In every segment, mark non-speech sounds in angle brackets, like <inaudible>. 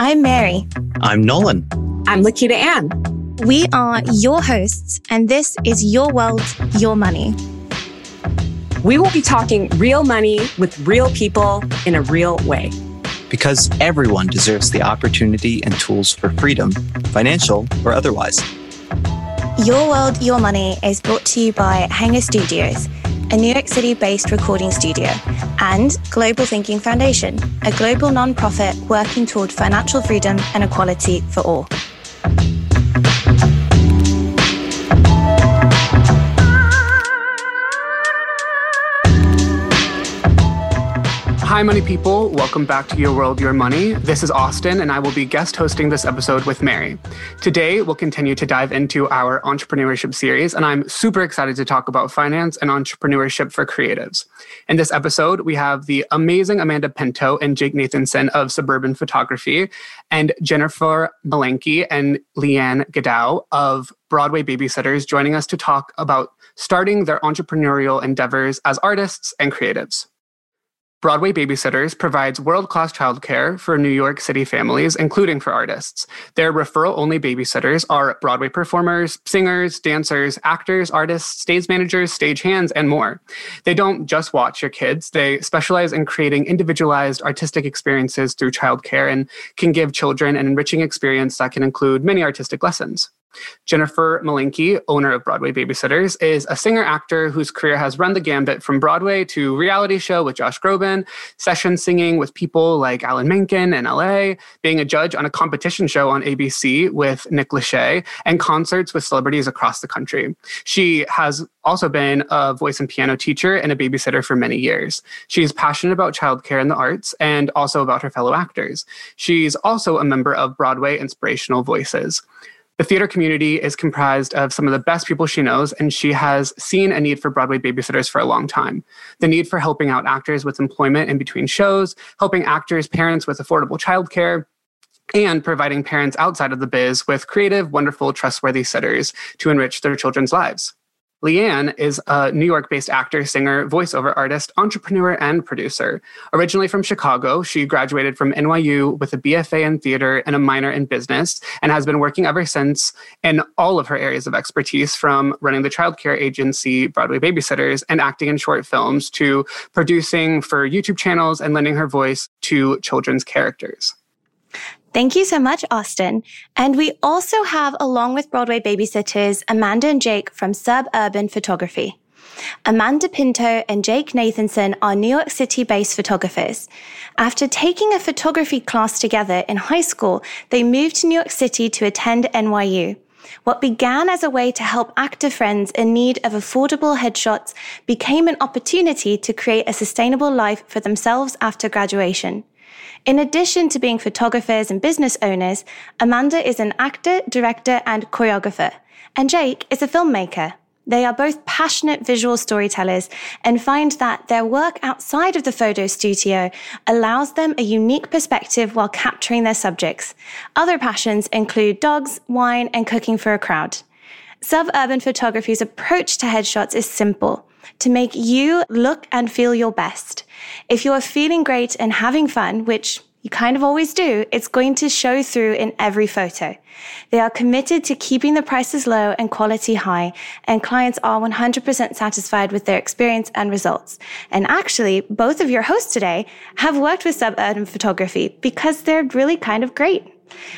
I'm Mary. I'm Nolan. I'm Lakita Ann. We are your hosts, and this is Your World, Your Money. We will be talking real money with real people in a real way. Because everyone deserves the opportunity and tools for freedom, financial or otherwise. Your World, Your Money is brought to you by Hanger Studios, a New York City based recording studio, and Global Thinking Foundation, a global nonprofit working toward financial freedom and equality for all. Hi, money people. Welcome back to Your World, Your Money. This is Austin, and I will be guest hosting this episode with Mary. Today, we'll continue to dive into our entrepreneurship series, and I'm super excited to talk about finance and entrepreneurship for creatives. In this episode, we have the amazing Amanda Pinto and Jake Nathanson of Suburban Photography, and Jennifer Malenke and Leanne Gadow of Broadway Babysitters joining us to talk about starting their entrepreneurial endeavors as artists and creatives. Broadway Babysitters provides world class childcare for New York City families, including for artists. Their referral only babysitters are Broadway performers, singers, dancers, actors, artists, stage managers, stage hands, and more. They don't just watch your kids, they specialize in creating individualized artistic experiences through childcare and can give children an enriching experience that can include many artistic lessons. Jennifer Malinke, owner of Broadway Babysitters, is a singer actor whose career has run the gambit from Broadway to reality show with Josh Groban, session singing with people like Alan Menken in LA, being a judge on a competition show on ABC with Nick Lachey, and concerts with celebrities across the country. She has also been a voice and piano teacher and a babysitter for many years. She's passionate about childcare and the arts and also about her fellow actors. She's also a member of Broadway Inspirational Voices. The theater community is comprised of some of the best people she knows, and she has seen a need for Broadway babysitters for a long time. The need for helping out actors with employment in between shows, helping actors' parents with affordable childcare, and providing parents outside of the biz with creative, wonderful, trustworthy sitters to enrich their children's lives. Leanne is a New York based actor, singer, voiceover artist, entrepreneur, and producer. Originally from Chicago, she graduated from NYU with a BFA in theater and a minor in business, and has been working ever since in all of her areas of expertise from running the childcare agency Broadway Babysitters and acting in short films to producing for YouTube channels and lending her voice to children's characters. Thank you so much, Austin. And we also have, along with Broadway babysitters, Amanda and Jake from Suburban Photography. Amanda Pinto and Jake Nathanson are New York City based photographers. After taking a photography class together in high school, they moved to New York City to attend NYU. What began as a way to help actor friends in need of affordable headshots became an opportunity to create a sustainable life for themselves after graduation. In addition to being photographers and business owners, Amanda is an actor, director, and choreographer, and Jake is a filmmaker. They are both passionate visual storytellers and find that their work outside of the photo studio allows them a unique perspective while capturing their subjects. Other passions include dogs, wine, and cooking for a crowd. Suburban photography's approach to headshots is simple to make you look and feel your best. If you're feeling great and having fun, which you kind of always do, it's going to show through in every photo. They are committed to keeping the prices low and quality high, and clients are 100% satisfied with their experience and results. And actually, both of your hosts today have worked with Suburban Photography because they're really kind of great.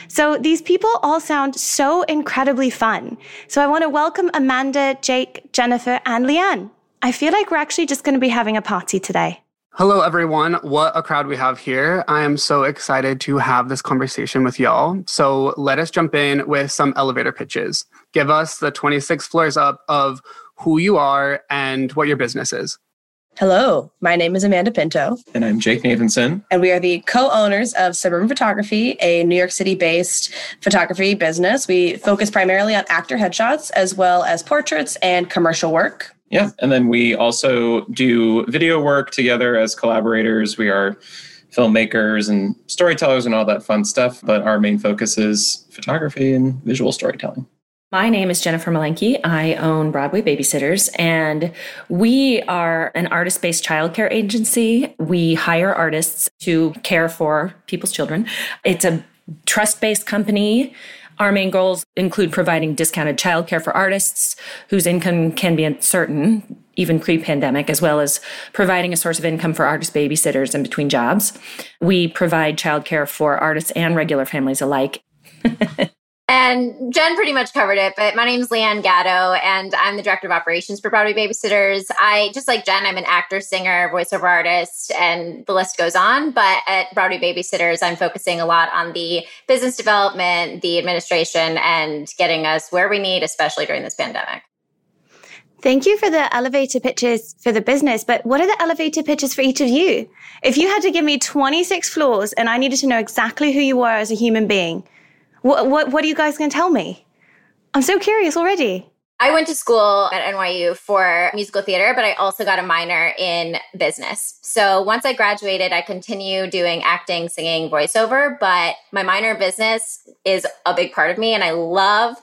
So these people all sound so incredibly fun. So I want to welcome Amanda, Jake, Jennifer, and Leanne. I feel like we're actually just going to be having a party today. Hello, everyone. What a crowd we have here. I am so excited to have this conversation with y'all. So let us jump in with some elevator pitches. Give us the 26 floors up of who you are and what your business is. Hello, my name is Amanda Pinto. And I'm Jake Nathanson. And we are the co owners of Suburban Photography, a New York City based photography business. We focus primarily on actor headshots as well as portraits and commercial work. Yeah. And then we also do video work together as collaborators. We are filmmakers and storytellers and all that fun stuff, but our main focus is photography and visual storytelling. My name is Jennifer Malenke. I own Broadway Babysitters, and we are an artist based childcare agency. We hire artists to care for people's children. It's a trust based company. Our main goals include providing discounted childcare for artists whose income can be uncertain, even pre pandemic, as well as providing a source of income for artist babysitters in between jobs. We provide childcare for artists and regular families alike. <laughs> And Jen pretty much covered it, but my name is Leanne Gatto, and I'm the director of operations for Broadway Babysitters. I, just like Jen, I'm an actor, singer, voiceover artist, and the list goes on. But at Broadway Babysitters, I'm focusing a lot on the business development, the administration, and getting us where we need, especially during this pandemic. Thank you for the elevator pitches for the business, but what are the elevator pitches for each of you? If you had to give me 26 floors and I needed to know exactly who you were as a human being, what, what, what are you guys going to tell me? I'm so curious already. I went to school at NYU for musical theater, but I also got a minor in business. So once I graduated, I continued doing acting, singing, voiceover, but my minor in business is a big part of me and I love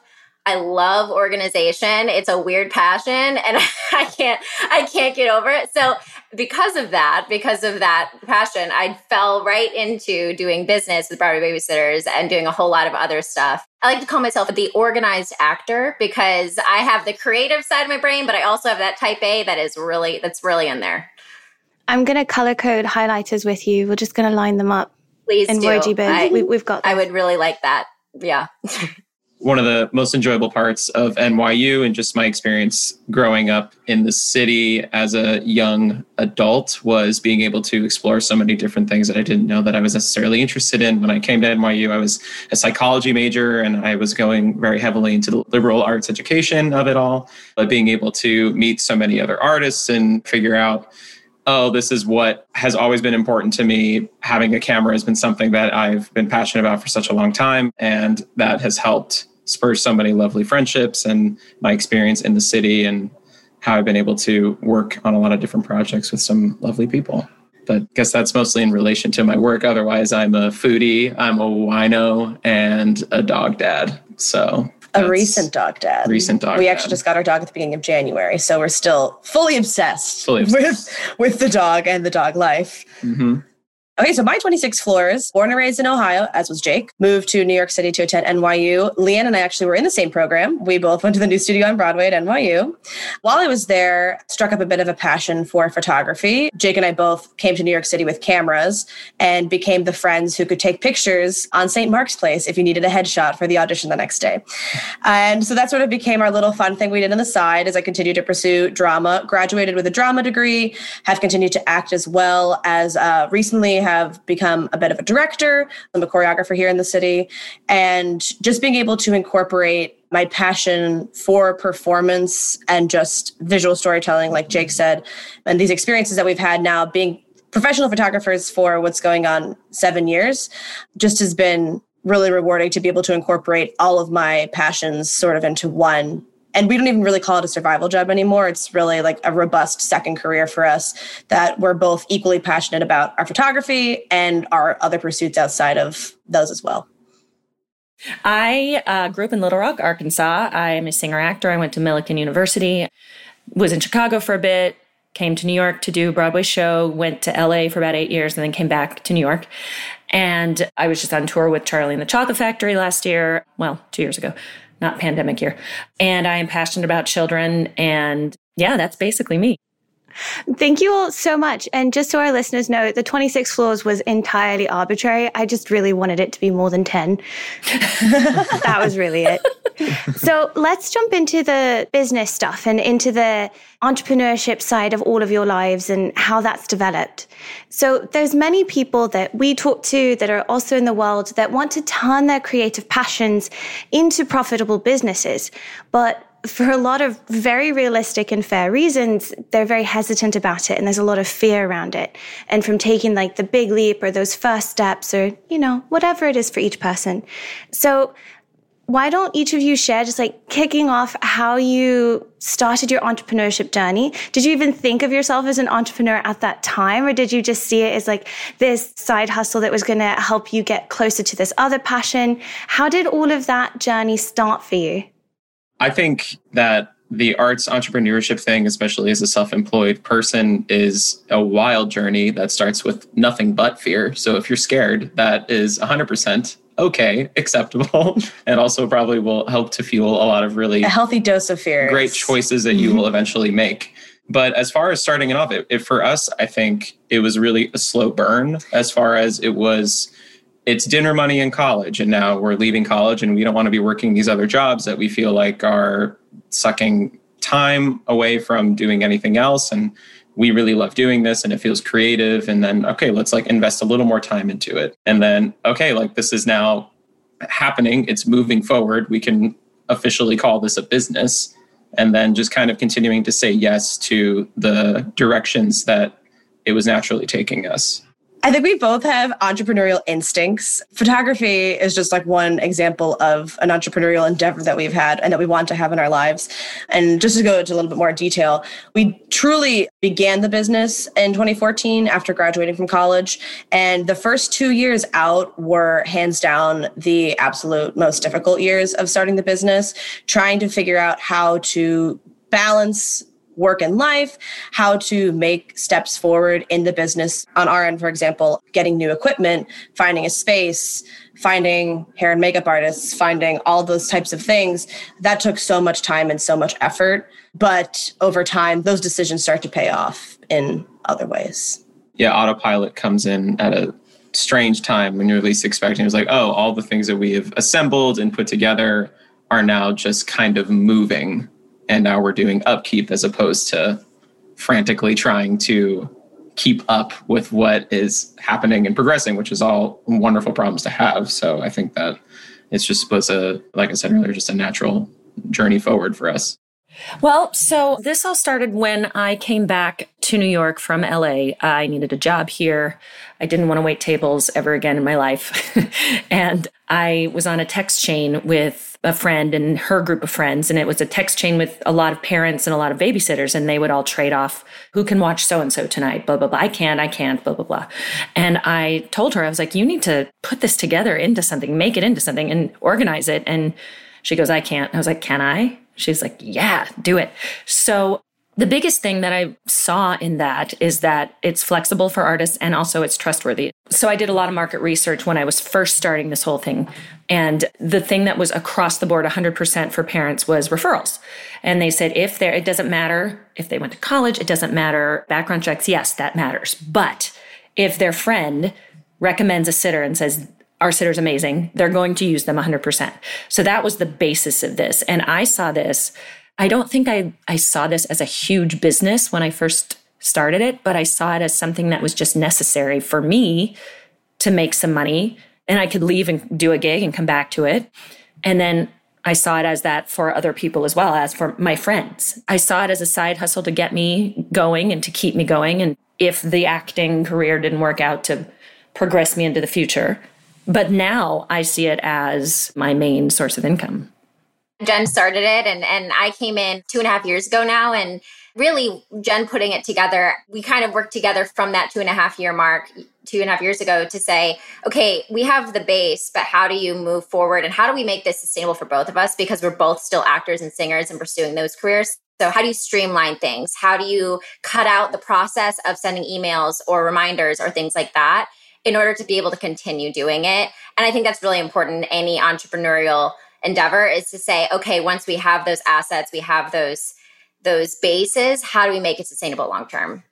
I love organization. It's a weird passion and <laughs> I can't I can't get over it. So because of that, because of that passion, I fell right into doing business with Broadway babysitters and doing a whole lot of other stuff. I like to call myself the organized actor because I have the creative side of my brain, but I also have that type A that is really that's really in there. I'm going to color code highlighters with you. We're just going to line them up. Please in do. Wojibid. we, have got. I would really like that. Yeah. <laughs> one of the most enjoyable parts of NYU and just my experience growing up in the city as a young adult was being able to explore so many different things that I didn't know that I was necessarily interested in. When I came to NYU, I was a psychology major and I was going very heavily into the liberal arts education of it all. But being able to meet so many other artists and figure out oh, this is what has always been important to me. Having a camera has been something that I've been passionate about for such a long time. And that has helped spur so many lovely friendships and my experience in the city and how I've been able to work on a lot of different projects with some lovely people. But I guess that's mostly in relation to my work. Otherwise, I'm a foodie, I'm a wino, and a dog dad. So a recent dog dad. Recent dog. We dad. actually just got our dog at the beginning of January, so we're still fully obsessed, fully obsessed. with with the dog and the dog life. Mm-hmm. Okay, so my 26 floors, born and raised in Ohio, as was Jake, moved to New York City to attend NYU. Leanne and I actually were in the same program. We both went to the new studio on Broadway at NYU. While I was there, struck up a bit of a passion for photography. Jake and I both came to New York City with cameras and became the friends who could take pictures on St. Mark's Place if you needed a headshot for the audition the next day. And so that sort of became our little fun thing we did on the side as I continued to pursue drama. Graduated with a drama degree, have continued to act as well as uh, recently have become a bit of a director. I'm a choreographer here in the city. And just being able to incorporate my passion for performance and just visual storytelling, like Jake said, and these experiences that we've had now being professional photographers for what's going on seven years just has been really rewarding to be able to incorporate all of my passions sort of into one and we don't even really call it a survival job anymore. It's really like a robust second career for us that we're both equally passionate about our photography and our other pursuits outside of those as well. I uh, grew up in Little Rock, Arkansas. I'm a singer actor. I went to Millikin University, was in Chicago for a bit, came to New York to do a Broadway show, went to LA for about eight years, and then came back to New York. And I was just on tour with Charlie and the Chocolate Factory last year, well, two years ago not pandemic year. And I am passionate about children. And yeah, that's basically me. Thank you all so much. And just so our listeners know, the 26 floors was entirely arbitrary. I just really wanted it to be more than 10. <laughs> that was really it. so let's jump into the business stuff and into the entrepreneurship side of all of your lives and how that's developed. So there's many people that we talk to that are also in the world that want to turn their creative passions into profitable businesses. But for a lot of very realistic and fair reasons, they're very hesitant about it. And there's a lot of fear around it. And from taking like the big leap or those first steps or, you know, whatever it is for each person. So why don't each of you share just like kicking off how you started your entrepreneurship journey? Did you even think of yourself as an entrepreneur at that time? Or did you just see it as like this side hustle that was going to help you get closer to this other passion? How did all of that journey start for you? I think that the arts entrepreneurship thing, especially as a self employed person, is a wild journey that starts with nothing but fear. So if you're scared, that is 100% okay, <laughs> acceptable, and also probably will help to fuel a lot of really a healthy dose of fear. Great choices that you mm-hmm. will eventually make. But as far as starting it off, it, it, for us, I think it was really a slow burn as far as it was it's dinner money in college and now we're leaving college and we don't want to be working these other jobs that we feel like are sucking time away from doing anything else and we really love doing this and it feels creative and then okay let's like invest a little more time into it. And then okay like this is now happening it's moving forward we can officially call this a business. And then just kind of continuing to say yes to the directions that it was naturally taking us I think we both have entrepreneurial instincts. Photography is just like one example of an entrepreneurial endeavor that we've had and that we want to have in our lives. And just to go into a little bit more detail, we truly began the business in 2014 after graduating from college. And the first two years out were hands down the absolute most difficult years of starting the business, trying to figure out how to balance work and life, how to make steps forward in the business. On our end, for example, getting new equipment, finding a space, finding hair and makeup artists, finding all those types of things. That took so much time and so much effort. But over time, those decisions start to pay off in other ways. Yeah, autopilot comes in at a strange time when you're least expecting. It's like, oh, all the things that we have assembled and put together are now just kind of moving and now we're doing upkeep as opposed to frantically trying to keep up with what is happening and progressing, which is all wonderful problems to have. So I think that it's just was a, like I said earlier, just a natural journey forward for us. Well, so this all started when I came back to New York from LA. I needed a job here. I didn't want to wait tables ever again in my life. <laughs> and I was on a text chain with a friend and her group of friends. And it was a text chain with a lot of parents and a lot of babysitters. And they would all trade off who can watch so and so tonight, blah, blah, blah. I can't, I can't, blah, blah, blah. And I told her, I was like, you need to put this together into something, make it into something and organize it. And she goes, I can't. I was like, can I? She's like, yeah, do it. So the biggest thing that I saw in that is that it's flexible for artists and also it's trustworthy. So I did a lot of market research when I was first starting this whole thing. And the thing that was across the board 100% for parents was referrals. And they said if there it doesn't matter if they went to college, it doesn't matter background checks, yes, that matters. But if their friend recommends a sitter and says our sitter's amazing, they're going to use them 100%. So that was the basis of this. And I saw this I don't think I, I saw this as a huge business when I first started it, but I saw it as something that was just necessary for me to make some money. And I could leave and do a gig and come back to it. And then I saw it as that for other people as well as for my friends. I saw it as a side hustle to get me going and to keep me going. And if the acting career didn't work out, to progress me into the future. But now I see it as my main source of income. Jen started it and, and I came in two and a half years ago now. And really, Jen putting it together, we kind of worked together from that two and a half year mark, two and a half years ago, to say, okay, we have the base, but how do you move forward and how do we make this sustainable for both of us? Because we're both still actors and singers and pursuing those careers. So, how do you streamline things? How do you cut out the process of sending emails or reminders or things like that in order to be able to continue doing it? And I think that's really important in any entrepreneurial endeavor is to say, okay, once we have those assets, we have those those bases, how do we make it sustainable long term?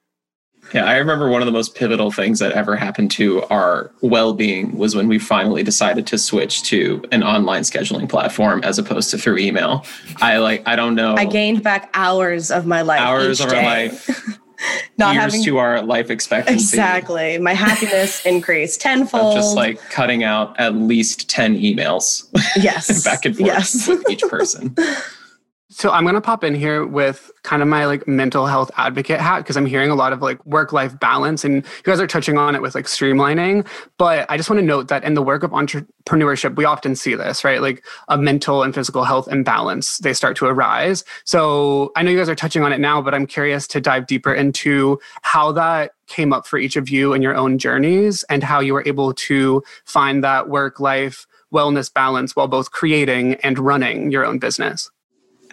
Yeah, I remember one of the most pivotal things that ever happened to our well-being was when we finally decided to switch to an online scheduling platform as opposed to through email. I like I don't know. I gained back hours of my life. Hours of day. our life. <laughs> <laughs> not years having to our life expectancy. Exactly. My happiness <laughs> increased tenfold. just like cutting out at least 10 emails. Yes. <laughs> back and forth yes. with each person. So I'm going to pop in here with kind of my like mental health advocate hat because I'm hearing a lot of like work life balance and you guys are touching on it with like streamlining. But I just want to note that in the work of entrepreneurship, we often see this, right? Like a mental and physical health imbalance, they start to arise. So I know you guys are touching on it now, but I'm curious to dive deeper into how that came up for each of you in your own journeys and how you were able to find that work life wellness balance while both creating and running your own business.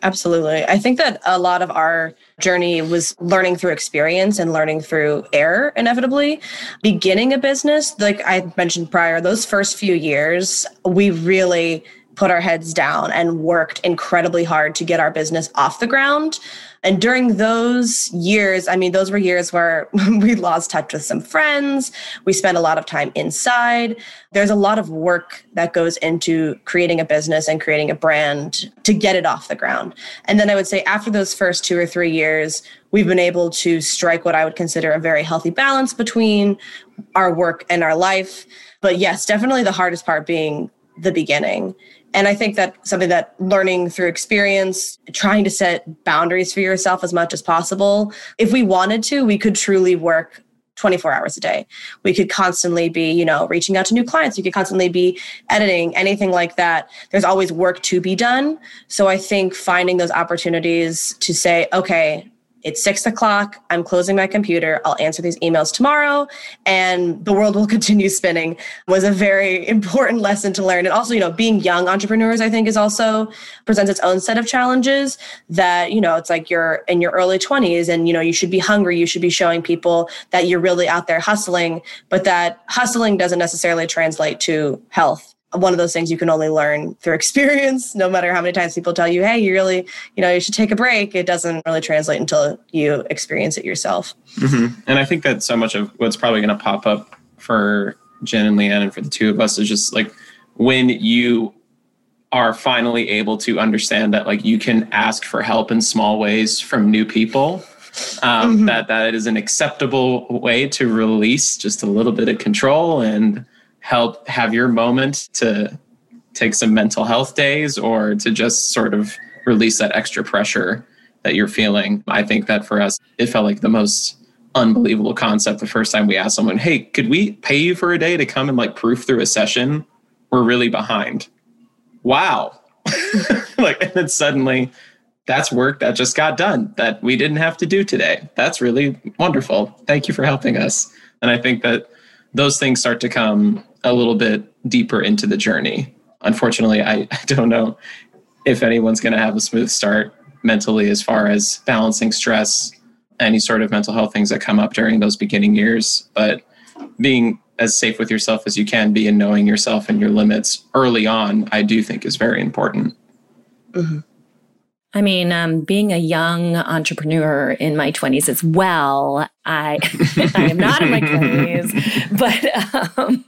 Absolutely. I think that a lot of our journey was learning through experience and learning through error, inevitably. Beginning a business, like I mentioned prior, those first few years, we really put our heads down and worked incredibly hard to get our business off the ground. And during those years, I mean, those were years where <laughs> we lost touch with some friends. We spent a lot of time inside. There's a lot of work that goes into creating a business and creating a brand to get it off the ground. And then I would say after those first two or three years, we've been able to strike what I would consider a very healthy balance between our work and our life. But yes, definitely the hardest part being the beginning. And I think that something that learning through experience, trying to set boundaries for yourself as much as possible. If we wanted to, we could truly work 24 hours a day. We could constantly be, you know, reaching out to new clients. We could constantly be editing, anything like that. There's always work to be done. So I think finding those opportunities to say, okay, it's six o'clock. I'm closing my computer. I'll answer these emails tomorrow and the world will <laughs> continue spinning was a very important lesson to learn. And also, you know, being young entrepreneurs, I think is also presents its own set of challenges that, you know, it's like you're in your early 20s and, you know, you should be hungry. You should be showing people that you're really out there hustling, but that hustling doesn't necessarily translate to health one of those things you can only learn through <laughs> experience no matter how many times people tell you hey you really you know you should take a break it doesn't really translate until you experience it yourself mm-hmm. and i think that so much of what's probably going to pop up for jen and leanne and for the two of us is just like when you are finally able to understand that like you can ask for help in small ways from new people um, mm-hmm. that that is an acceptable way to release just a little bit of control and help have your moment to take some mental health days or to just sort of release that extra pressure that you're feeling. I think that for us, it felt like the most unbelievable concept the first time we asked someone, Hey, could we pay you for a day to come and like proof through a session? We're really behind. Wow. <laughs> like, and then suddenly that's work that just got done that we didn't have to do today. That's really wonderful. Thank you for helping us. And I think that those things start to come a little bit deeper into the journey. Unfortunately, I, <laughs> don't know if anyone's going to have a smooth start mentally as far as balancing stress, any sort of mental health things that come up during those beginning years. But being as safe with yourself as you can be and knowing yourself and your limits early on, I do think is very important. Mm-hmm. I mean, um, being a young entrepreneur in my 20s as well, I, <laughs> I am not in my 20s, <laughs> but um,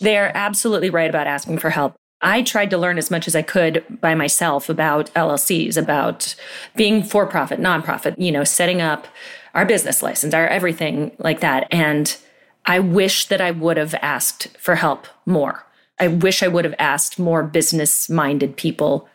they're absolutely right about asking for help. I tried to learn as much as I could by myself about LLCs, about being for profit, nonprofit, you know, setting up our business license, our everything like that. And I wish that I would have asked for help more. I wish I would have asked more business minded people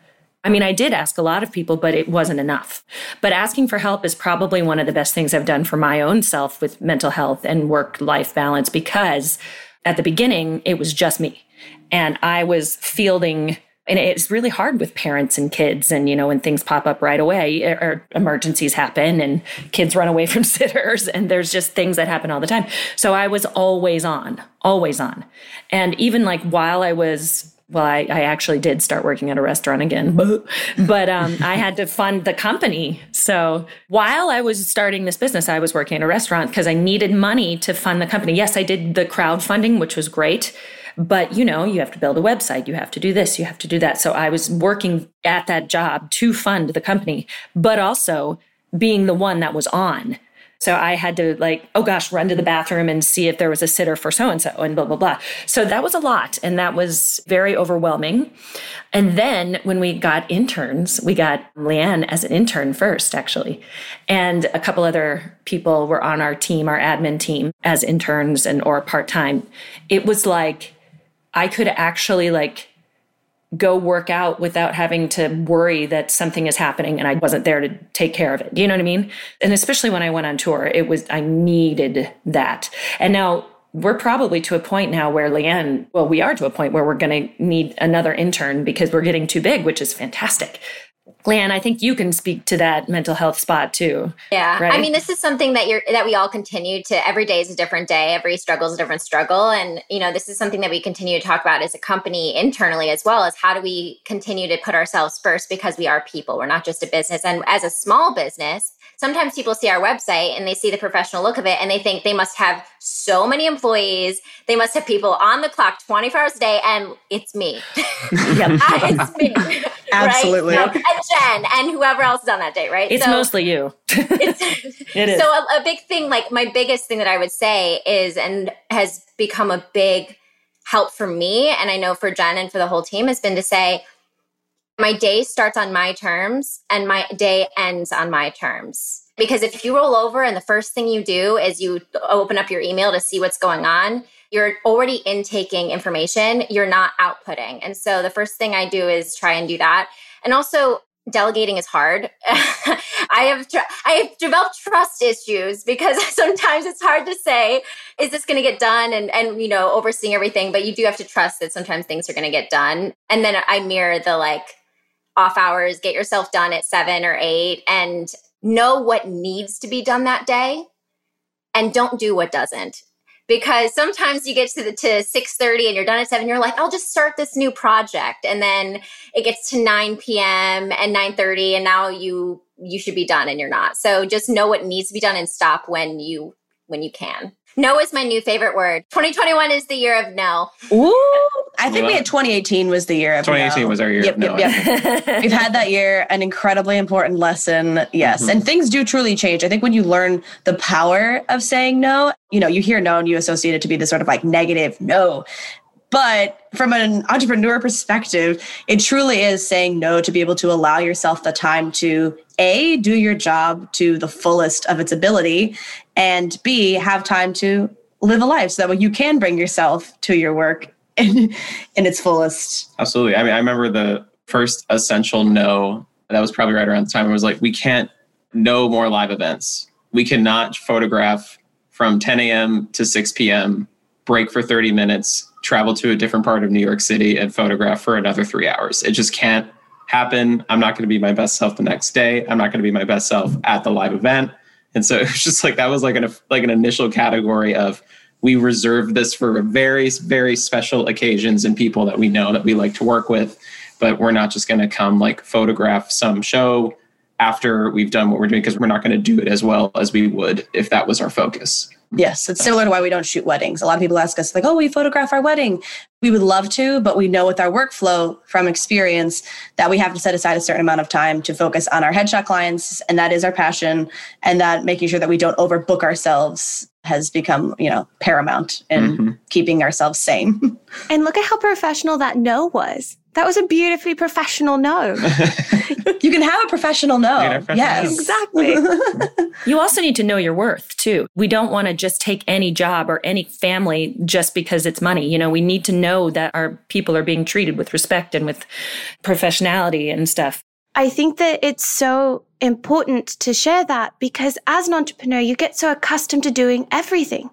I mean, I did ask a lot of people, but it wasn't enough. But asking for help is probably one of the best things I've done for my own self with mental health and work life balance because at the beginning, it was just me. And I was fielding, and it's really hard with parents and kids. And, you know, when things pop up right away or emergencies happen and kids run away <laughs> from sitters, and there's just things that happen all the time. So I was always on, always on. And even like while I was well, I, I, actually did start working at a restaurant again, <laughs> but um, I had to fund the company. So while I was starting this business, I was working at a restaurant because I needed money to fund the company. Yes, I did the crowdfunding, which was great. But you know, you have to build a website, you have to do this, you have to do that. So I was working at that job to fund the company, but also being the one that was on. So I had to like, oh gosh, run to the bathroom and see if there was a sitter for so and so and blah, blah, blah. So that was a lot. And that was very overwhelming. And then when we got interns, we got Leanne as an intern first, actually. And a couple other people were on our team, our admin team, as interns and or part-time. It was like I could actually like go work out without having to worry that something is happening and I wasn't there to take care of it. Do you know what I mean? And especially when I went on tour, it was, I needed that. And now we're probably to a point now where Leanne, well, we are to a point where we're going to need another intern because we're getting too big, which is fantastic. Leanne, I think you can speak to that mental health spot too. Yeah. Right? I mean, this is something that you're that we all continue to every day is a different day. Every struggle is a different struggle. And, you know, this is something that we continue to talk about as a company internally as well as how do we continue to put ourselves first because we are people. We're not just a business. And as a small business, sometimes people see our website and they see the professional look of it and they think they must have so many employees. They must have people on the clock 24 hours a day. And it's me. <laughs> <laughs> it's me. Absolutely. Right? And Jen and whoever else is on that date, right? It's So- mostly you. <laughs> it is. so a, a big thing, like my biggest thing that I would say is, and has become a big help for me, and I know for Jen and for the whole team, has been to say, my day starts on my terms and my day ends on my terms. Because if you roll over and the first thing you do is you open up your email to see what's going on, you're already intaking information, you're not outputting. And so the first thing I do is try and do that. And also, delegating is hard. <laughs> I have tr- I have developed trust issues because <laughs> sometimes it's hard to say is this going to get done and and you know overseeing everything, but you do have to trust that sometimes things are going to get done. And then I mirror the like off hours, get yourself done at 7 or 8 and know what needs to be done that day and don't do what doesn't. Because sometimes you get to the to 6.30 and you're done at 7 you're like i'll just start this new project. And then it gets to 9 p.m and 9.30 and now you you should be done and you're not. So just know what needs to be done and stop when you when you can no is my new favorite word 2021 is the year of no Ooh, I think we had 2018 was the year of 2018 no. was our year Yep, of no, yep, yep. <laughs> We've had that year, an incredibly important lesson. Yes. Mhm. And things do truly change. I think when you learn the power of saying no, you know, you hear no and you associate it to be this sort of like negative no. But from an entrepreneur perspective, it truly is saying no to be able to allow yourself the time to A, do your job to the fullest of its ability, and B, have time to live a life so that way you can bring yourself to your work <laughs> in, in its fullest. Absolutely. I mean, I remember the first essential no. That was probably right around the time. It was like, we can't no more live events. We cannot photograph from 10 a.m. to 6 p.m. Break for 30 minutes, travel to a different part of New York City, and photograph for another three hours. It just can't happen. I'm not going to be my best self the next day. I'm not going to be my best self at the live event. And so <laughs> it was just like that was like an like an initial category of we reserve this for very very special occasions and people that we know that we like to work with but we're not just going to come like photograph some show after we've done what we're doing because we're not going to do it as well as we would if that was our focus Yes, it's similar to why we don't shoot weddings. A lot of people ask us, like, oh, we photograph our wedding. We would love to, but we know with our workflow from experience that we have to set aside a certain amount of time to focus on our headshot clients. And that is our passion. And that making sure that we don't overbook ourselves has become, you know, paramount in Mhm. keeping ourselves sane. <laughs> And look at how professional that no was. That was a beautifully professional no. <laughs> you can have a professional no. You can have a professional yes. Exactly. <laughs> You also need to know your worth too. We don't want to just take any job or any family just because it's money. You know, we need to know that our people are being treated with respect and with professionality and stuff. I think that it's so important to share that because as an entrepreneur, you get so accustomed to doing everything.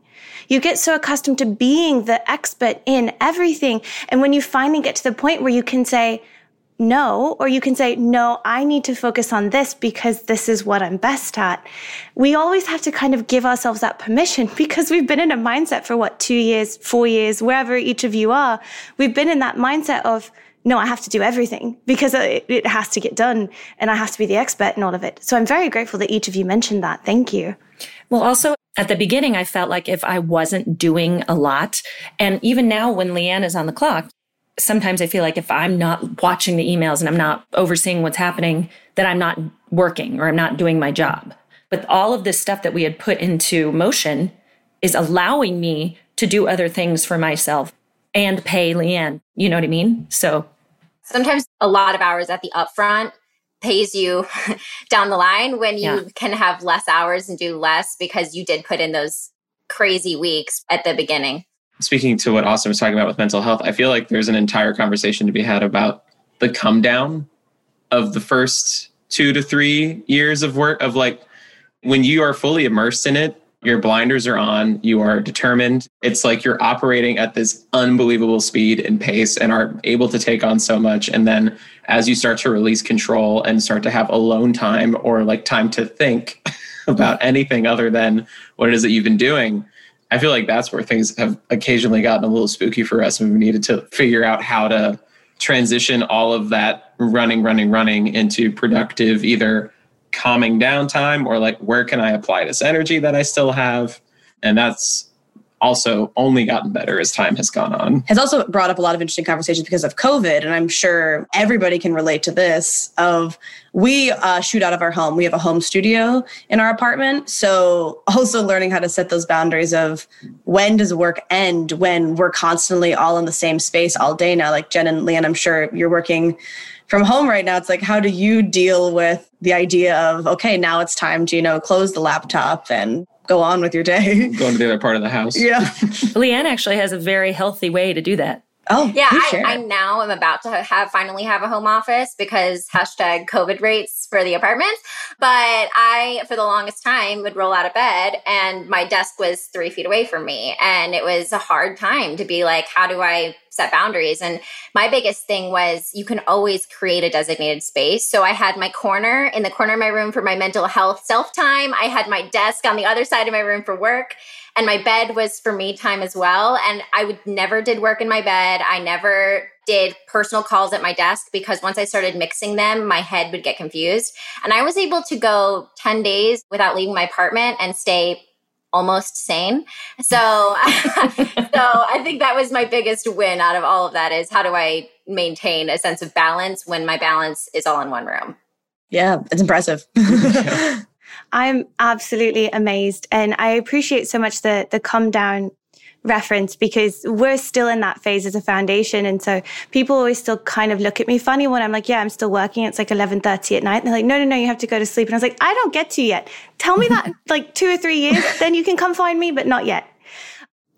You get so accustomed to being the expert in everything. And when you finally get to the point where you can say no, or you can say, no, I need to focus on this because this is what I'm best at. We always have to kind of give ourselves that permission <laughs> because we've been in a mindset for what, two years, four years, wherever each of you are. We've been in that mindset of, no, I have to do everything because it, has to get done and I have to be the expert in all of it. So I'm very grateful that each of you mentioned that. Thank you. Well, also at the beginning, I felt like if I wasn't doing a lot, and even now when Leanne is on the clock, sometimes I feel like if I'm not watching the emails and I'm not overseeing what's happening, that I'm not working or I'm not doing my job. But all of this stuff that we had put into motion is allowing me to do other things for myself and pay Leanne. You know what I mean? So sometimes a lot of hours at the upfront pays you <laughs> down the line when you Yeah. can have less hours and do less because you did put in those crazy weeks at the beginning. speaking to what Austin was talking about with mental health, I feel like there's an entire conversation to be had about the come down of the first two to three years of work of like when you are fully immersed in it, Your blinders are on. You are determined. It's like you're operating at this unbelievable speed and pace and are able to take on so much. And then as you start to release control and start to have alone time or like time to think <laughs> about anything other than what it is that you've been doing, I feel like that's where things have occasionally gotten a little spooky for us and we needed to figure out how to transition all of that running, running, running into productive either calming down time or like where can I apply this energy that I still have? And that's also only gotten better as time has gone on. Has also brought up a lot of interesting conversations because of COVID. And I'm sure everybody can relate to this of we uh, shoot out of our home. We have a home studio in our apartment. So <laughs> also learning how to set those boundaries of when does work end when we're constantly all in the same space all day now. Like Jen and Leanne, I'm sure you're working from home right now. It's like, how do you deal with the idea of, okay, now it's time to, you know, close the laptop and go on with your day. <laughs> Going to the other part of the house. Yeah. <laughs> Leanne actually has a very healthy way to do that. Oh, yeah. I, I, now am about to have finally have a home office because hashtag COVID rates for the apartment. But I, for the longest time, would roll out of bed and my desk was three feet away from me. And it was a hard time to be like, how do I set boundaries? And my biggest thing was you can always create a designated space. So I had my corner in the corner of my room for my mental health self time. I had my desk on the other side of my room for work and my bed was for me time as well and i would never did work in my bed i never did personal calls at my desk because once i started mixing them my head would get confused. And i was able to go 10 days without leaving my apartment and stay almost sane. So <laughs> so i think that was my biggest win out of all of that is how do i maintain a sense of balance when my balance is all in one room? Yeah it's impressive. <laughs> I'm absolutely amazed. And I appreciate so much the, the come down reference because we're still in that phase as a foundation. And so people always still kind of look at me funny when I'm like, yeah, I'm still working. It's like 1130 at night. And they're like, no, no, no, you have to go to sleep. And I was like, I don't get to yet. Tell me that <laughs> like two or three years, then you can come find me, but not yet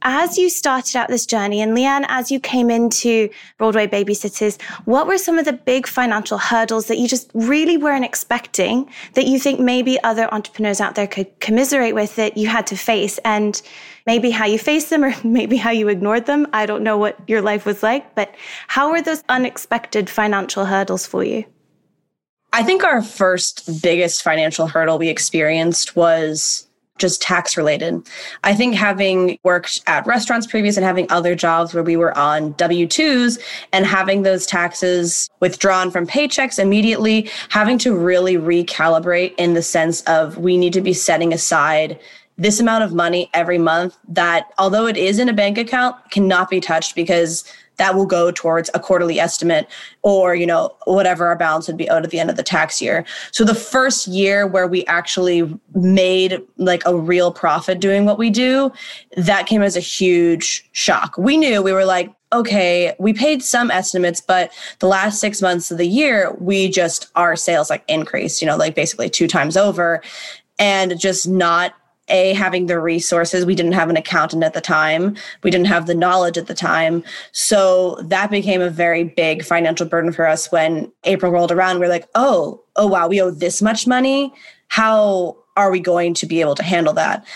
as you started out this journey, and Leanne, as you came into Broadway Babysitters, what were some of the big financial hurdles that you just really weren't expecting that you think maybe other entrepreneurs out there could commiserate with that you had to face? And maybe how you faced them or <laughs> maybe how you ignored them. I don't know what your life was like, but how were those unexpected financial hurdles for you? I think our first biggest financial hurdle we experienced was just tax related. I think having worked at restaurants previous and having other jobs where we were on W 2s and having those taxes withdrawn from paychecks immediately, having to really recalibrate in the sense of we need to be setting aside this amount of money every month that although it is in a bank account cannot be touched because that will go towards a quarterly estimate or you know whatever our balance would be owed at the end of the tax year. So the first year where we actually made like a real profit doing what we do that came as a huge shock. We knew we were like okay, we paid some estimates, but the last six months of the year, we just, our sales like increased, you know, like basically two times over and just not a having the resources. We didn't have an accountant at the time. We didn't have the knowledge at the time. So that became a very big financial burden for us when april rolled around. We are like oh oh wow we owe this much money. How are we going to be able to handle that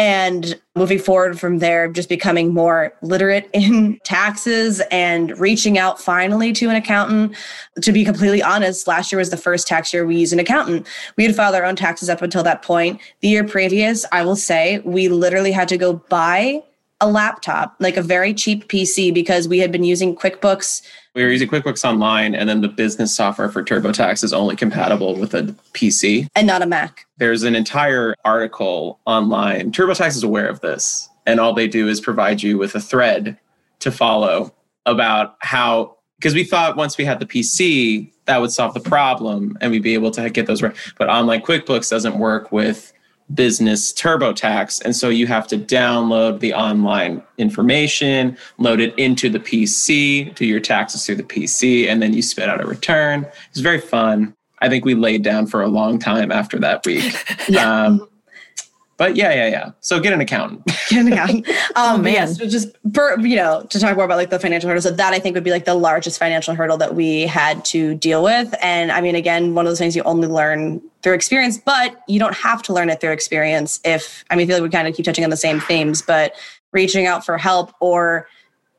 and moving forward from there just becoming more literate <laughs> in taxes and reaching out finally to an accountant. To be completely honest last year was the first tax year we used an accountant. We had filed our own taxes up until that point. The year previous i will say we literally had to go buy a laptop like a very cheap pc because we had been using quickbooks we were using QuickBooks Online, and then the business software for TurboTax is only compatible with a PC and not a Mac. There's an entire article online. TurboTax is aware of this, and all they do is provide you with a thread to follow about how, because we thought once we had the PC, that would solve the problem and we'd be able to get those right. But online QuickBooks doesn't work with business TurboTax. And so you have to download the online information, load it into the PC, do your taxes through the PC, and then you spit out a return. It's very fun. I think we laid down for a long time after that week. <laughs> yeah. Um, But yeah, yeah, yeah. So get an accountant. <laughs> get an accountant. Um, <laughs> oh, man. Yes, just for, you know, to talk more about like the financial hurdles, so that I think would be like the largest financial hurdle that we had to deal with. And I mean, again, one of those things you only learn through experience, but you don't have to learn it through experience. If I mean, I feel like we kind of keep touching on the same themes, but reaching out for help or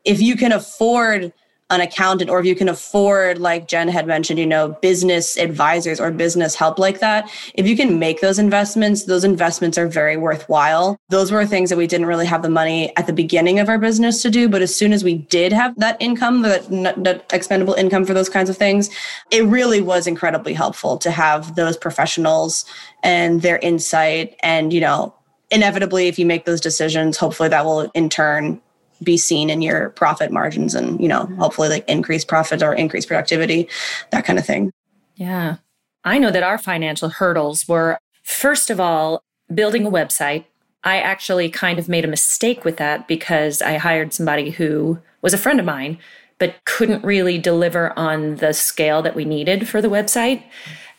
if you can afford an accountant or if you can afford like jen had mentioned you know business advisors or business help like that if you can make those investments those investments are very worthwhile. Those were things that we didn't really have the money at the beginning of our business to do but as soon as we did have that income that, that expendable income for those kinds of things it really was incredibly helpful to have those professionals and their insight and you know inevitably if you make those decisions hopefully that will in turn be seen in your profit margins and you know hopefully like increase profit or increase productivity that kind of thing. Yeah. I know that our financial hurdles were first of all building a website. I actually kind of made a mistake with that because i hired somebody who was a friend of mine but couldn't really deliver on the scale that we needed for the website.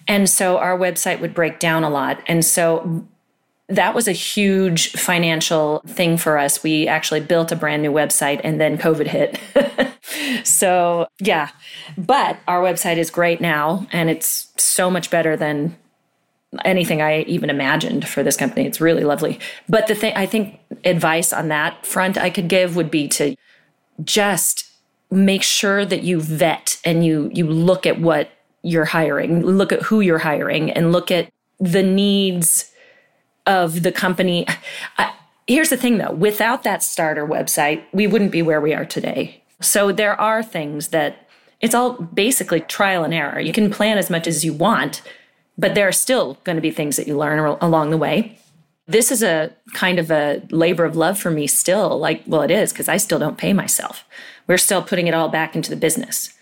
And so our website would break down a lot. And so that was a huge financial thing for us. We actually built a brand new website and then COVID hit. <laughs> so, yeah. But our website is great now and it's so much better than anything I even imagined for this company. It's really lovely. But the thing I think advice on that front I could give would be to just make sure that you vet and you you look at what you're hiring, look at who you're hiring and look at the needs of the company. I, here's the thing though without that starter website, we wouldn't be where we are today. So there are things that it's all basically trial and error. You can plan as much as you want, but there are still going to be things that you learn along the way. This is a kind of a labor of love for me still. Like, well, it is because I still don't pay myself. We're still putting it all back into the business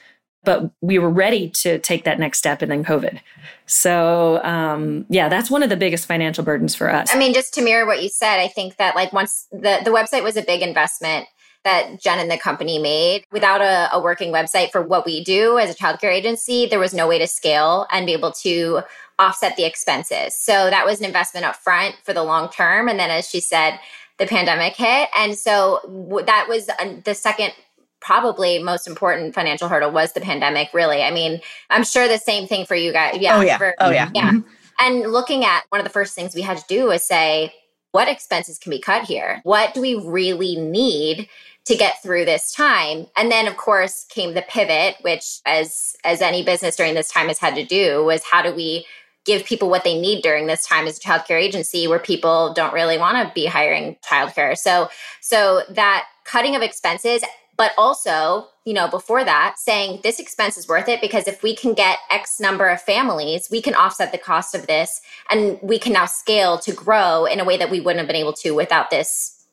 but we were ready to take that next step and then covid. So um, yeah that's one of the biggest financial burdens for us. I mean just to mirror what you said i think that like once the, the website was a big investment that jen and the company made. Without a, a working website for what we do as a childcare agency there was no way to scale and be able to offset the expenses. So that was an investment up front for the long term. And then as she said the pandemic hit. And so that was the second probably most important financial hurdle was the pandemic really. I mean i'm sure the same thing for you guys yeah oh yeah. for, oh yeah. yeah. Mm-hmm. and looking at one of the first things we had to do was say what expenses can be cut here? What do we really need to get through this time? And then of course came the pivot which as as any business during this time has had to do was how do we give people what they need during this time as a childcare agency where people don't really want to be hiring childcare? So so that cutting of expenses but also you know before that saying this expense is worth it because if we can get x number of families we can offset the cost of this and we can now scale to grow in a way that we wouldn't have been able to without this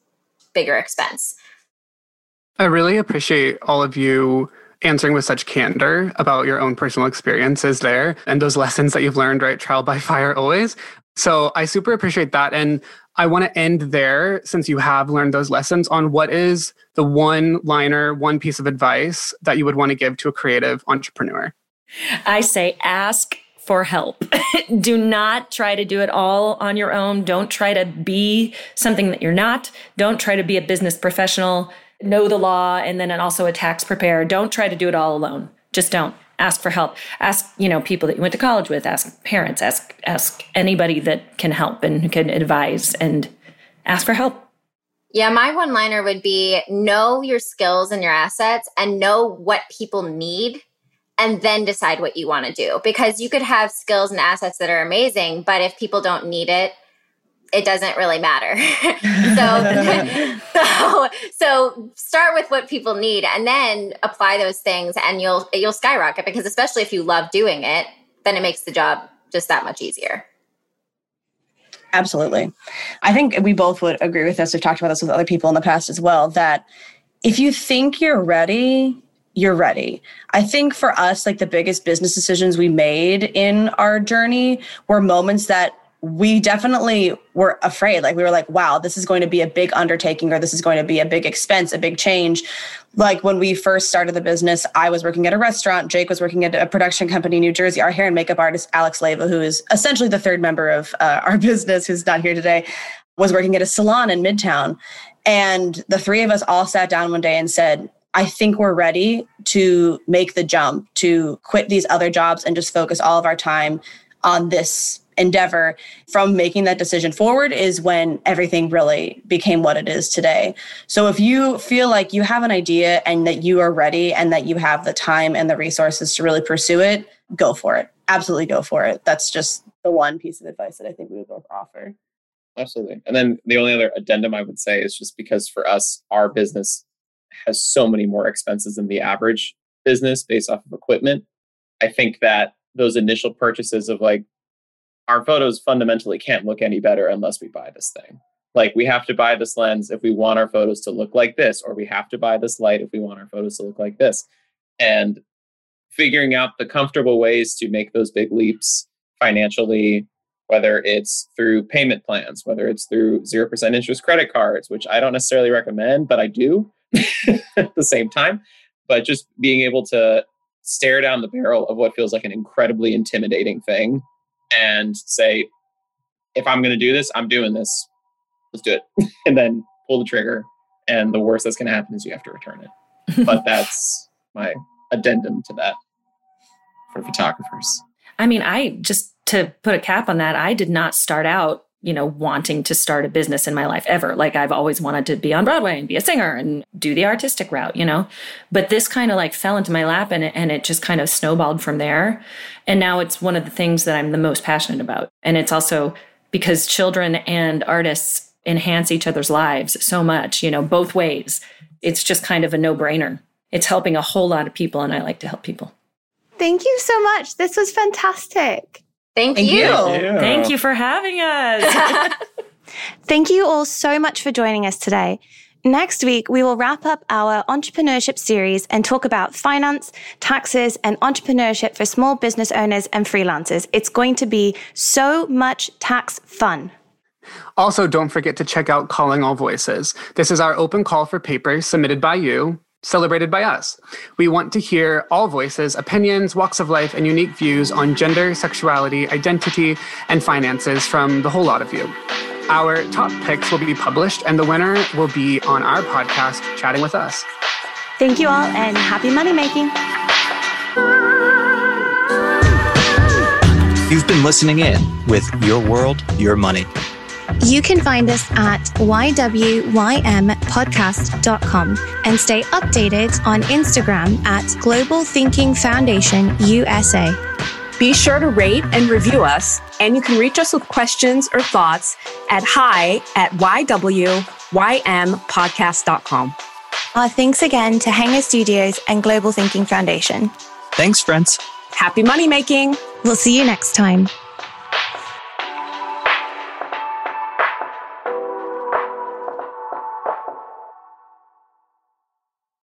bigger expense. I really appreciate all of you answering with such candor about your own personal experiences there and those lessons that you've learned right? Trial by fire always so i super appreciate that and I want to end there since you have learned those lessons on what is the one liner, one piece of advice that you would want to give to a creative entrepreneur. I say ask for help. <laughs> do not try to do it all on your own. Don't try to be something that you're not. Don't try to be a business professional, know the law, and then also a tax preparer. Don't try to do it all alone. Just don't ask for help. Ask you know people that you went to college with ask parents ask ask anybody that can help and can advise and ask for help. Yeah my one liner would be know your skills and your assets and know what people need and then decide what you want to do. Because you could have skills and assets that are amazing but if people don't need it it doesn't really matter. <laughs> so, <laughs> so, so start with what people need and then apply those things and you'll, you'll skyrocket because especially if you love doing it, then it makes the job just that much easier. Absolutely. I think we both would agree with this. We've talked about this with other people in the past as well that if you think you're ready, you're ready. I think for us, like the biggest business decisions we made in our journey were moments that we definitely were afraid. Like we were like, wow, this is going to be a big undertaking or this is going to be a big expense, a big change. Like when we first started the business, I was working at a restaurant. Jake was working at a production company in New Jersey. Our hair and makeup artist, Alex Leva, who is essentially the third member of uh, <laughs> our business, who's not here today. was working at a salon in Midtown. And the three of us all sat down one day and said, I think we're ready to make the jump to quit these other jobs and just focus all of our time on this endeavor from making that decision forward is when everything really became what it is today. So if you feel like you have an idea and that you are ready and that you have the time and the resources to really pursue it, go for it. Absolutely go for it. That's just the one piece of advice that I think we would both offer. Absolutely. And then the only other addendum I would say is just because for us, our business has so many more expenses than the average business based off of equipment. I think that those initial purchases of like our photos fundamentally can't look any better unless we buy this thing. Like we have to buy this lens if we want our photos to look like this, or we have to buy this light if we want our photos to look like this. And figuring out the comfortable ways to make those big leaps financially, whether it's through payment plans, whether it's through 0% interest credit cards, which I don't necessarily recommend, but I do <laughs> at the same time. But just being able to stare down the barrel of what feels like an incredibly intimidating thing and say, if I'm going to do this, I'm doing this. Let's do it. <laughs> and then pull the trigger. And the worst that's going to happen is you have to return it. <laughs> but that's my addendum to that for photographers. I mean, I just to put a cap on that, I did not start out, you know, wanting to start a business in my life ever. Like I've always wanted to be on Broadway and be a singer and do the artistic route, you know. But this kind of like fell into my lap and and it just kind of snowballed from there. And now it's one of the things that I'm the most passionate about. And it's also because children and artists enhance each other's lives so much, you know, both ways. It's just kind of a no-brainer. It's helping a whole lot of people and I like to help people. Thank you so much. This was fantastic. Thank, Thank you. you. Thank you for having us. <laughs> Thank you all so much for joining us today. Next week, we will wrap up our entrepreneurship series and talk about finance, taxes, and entrepreneurship for small business owners and freelancers. It's going to be so much tax fun. Also, don't forget to check out Calling All Voices. This is our open call for papers submitted by you, celebrated by us. We want to hear all voices, opinions, walks of life, and unique views on gender, sexuality, identity, and finances from the whole lot of you. Our top picks will be published, and the winner will be on our podcast, chatting with us. Thank you all and happy money making. You've been listening in with Your World, Your Money. You can find us at ywympodcast.com and stay updated on Instagram at Global Thinking Foundation USA. Be sure to rate and review us, and you can reach us with questions or thoughts at hi at ywympodcast.com. Our thanks again to Hanger Studios and Global Thinking Foundation. Thanks, friends. Happy money making! We'll see you next time.